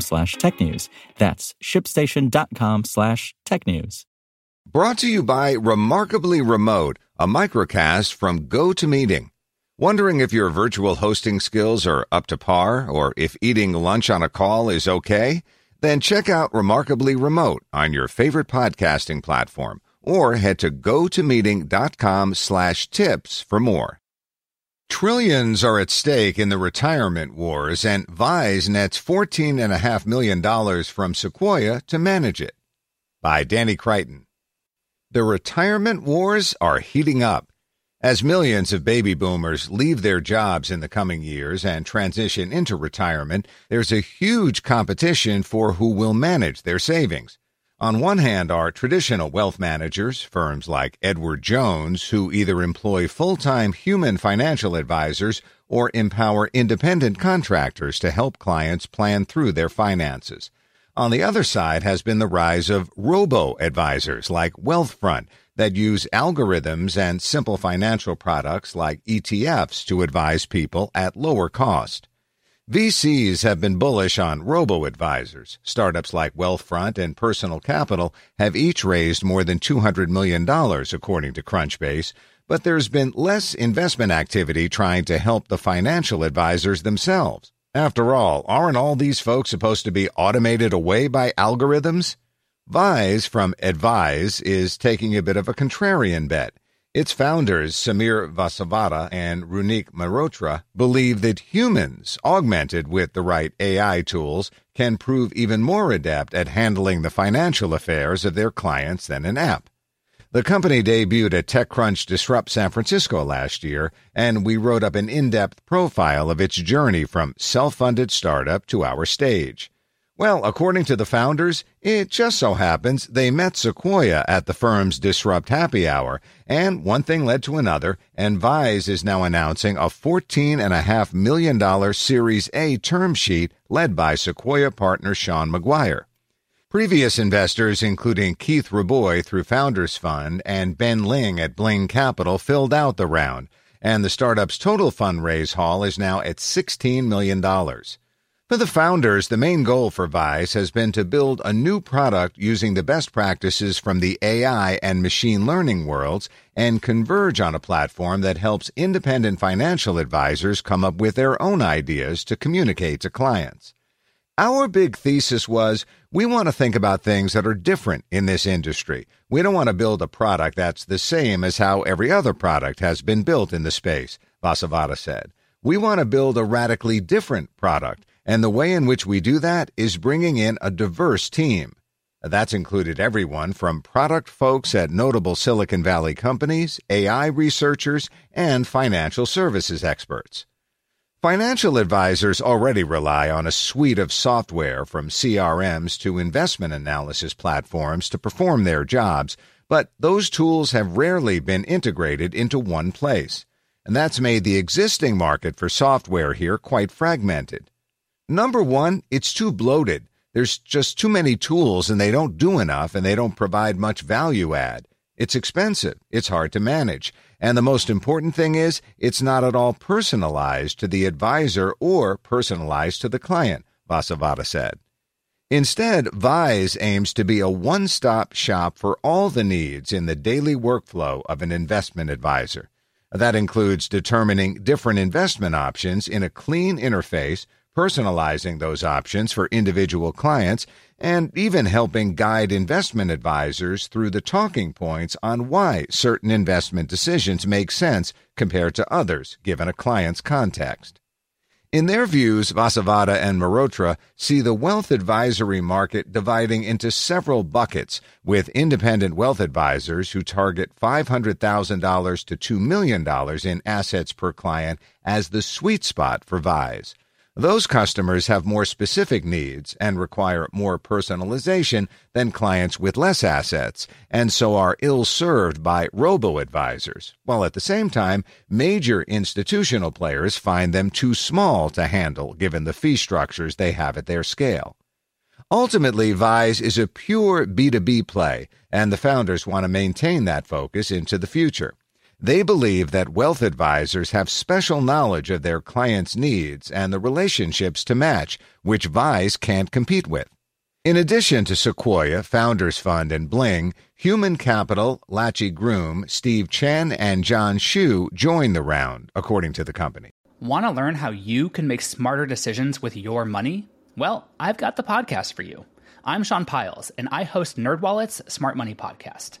slash tech news. That's shipstation.com slash tech news. Brought to you by Remarkably Remote, a microcast from GoToMeeting. Wondering if your virtual hosting skills are up to par or if eating lunch on a call is okay? Then check out Remarkably Remote on your favorite podcasting platform or head to gotomeeting.com slash tips for more. Trillions are at stake in the retirement wars, and Vise nets $14.5 million from Sequoia to manage it. By Danny Crichton. The retirement wars are heating up. As millions of baby boomers leave their jobs in the coming years and transition into retirement, there's a huge competition for who will manage their savings. On one hand are traditional wealth managers, firms like Edward Jones, who either employ full time human financial advisors or empower independent contractors to help clients plan through their finances. On the other side has been the rise of robo advisors like Wealthfront that use algorithms and simple financial products like ETFs to advise people at lower cost. VCs have been bullish on robo advisors. Startups like Wealthfront and Personal Capital have each raised more than $200 million, according to Crunchbase, but there's been less investment activity trying to help the financial advisors themselves. After all, aren't all these folks supposed to be automated away by algorithms? Vise from Advise is taking a bit of a contrarian bet. Its founders, Samir Vasavada and Runik Mehrotra, believe that humans, augmented with the right AI tools, can prove even more adept at handling the financial affairs of their clients than an app. The company debuted at TechCrunch Disrupt San Francisco last year, and we wrote up an in depth profile of its journey from self funded startup to our stage. Well, according to the founders, it just so happens they met Sequoia at the firm's Disrupt Happy Hour, and one thing led to another, and Vise is now announcing a $14.5 million Series A term sheet led by Sequoia partner Sean Maguire. Previous investors, including Keith Rabois through Founders Fund and Ben Ling at Bling Capital, filled out the round, and the startup's total fundraise haul is now at $16 million. For the founders, the main goal for Vise has been to build a new product using the best practices from the AI and machine learning worlds and converge on a platform that helps independent financial advisors come up with their own ideas to communicate to clients. Our big thesis was we want to think about things that are different in this industry. We don't want to build a product that's the same as how every other product has been built in the space, Vasavada said. We want to build a radically different product and the way in which we do that is bringing in a diverse team. That's included everyone from product folks at notable Silicon Valley companies, AI researchers, and financial services experts. Financial advisors already rely on a suite of software from CRMs to investment analysis platforms to perform their jobs, but those tools have rarely been integrated into one place. And that's made the existing market for software here quite fragmented. Number one, it's too bloated. There's just too many tools and they don't do enough and they don't provide much value add. It's expensive. It's hard to manage. And the most important thing is it's not at all personalized to the advisor or personalized to the client, Vasavada said. Instead, Vise aims to be a one stop shop for all the needs in the daily workflow of an investment advisor. That includes determining different investment options in a clean interface personalizing those options for individual clients, and even helping guide investment advisors through the talking points on why certain investment decisions make sense compared to others given a client's context. In their views, Vasavada and Mehrotra see the wealth advisory market dividing into several buckets, with independent wealth advisors who target $500,000 to $2 million in assets per client as the sweet spot for VISE. Those customers have more specific needs and require more personalization than clients with less assets, and so are ill served by robo advisors, while at the same time, major institutional players find them too small to handle given the fee structures they have at their scale. Ultimately, VISE is a pure B2B play, and the founders want to maintain that focus into the future. They believe that wealth advisors have special knowledge of their clients' needs and the relationships to match, which VISE can't compete with. In addition to Sequoia, Founders Fund, and Bling, Human Capital, Lachy Groom, Steve Chen, and John Shu joined the round, according to the company. Want to learn how you can make smarter decisions with your money? Well, I've got the podcast for you. I'm Sean Pyles, and I host NerdWallet's Smart Money Podcast.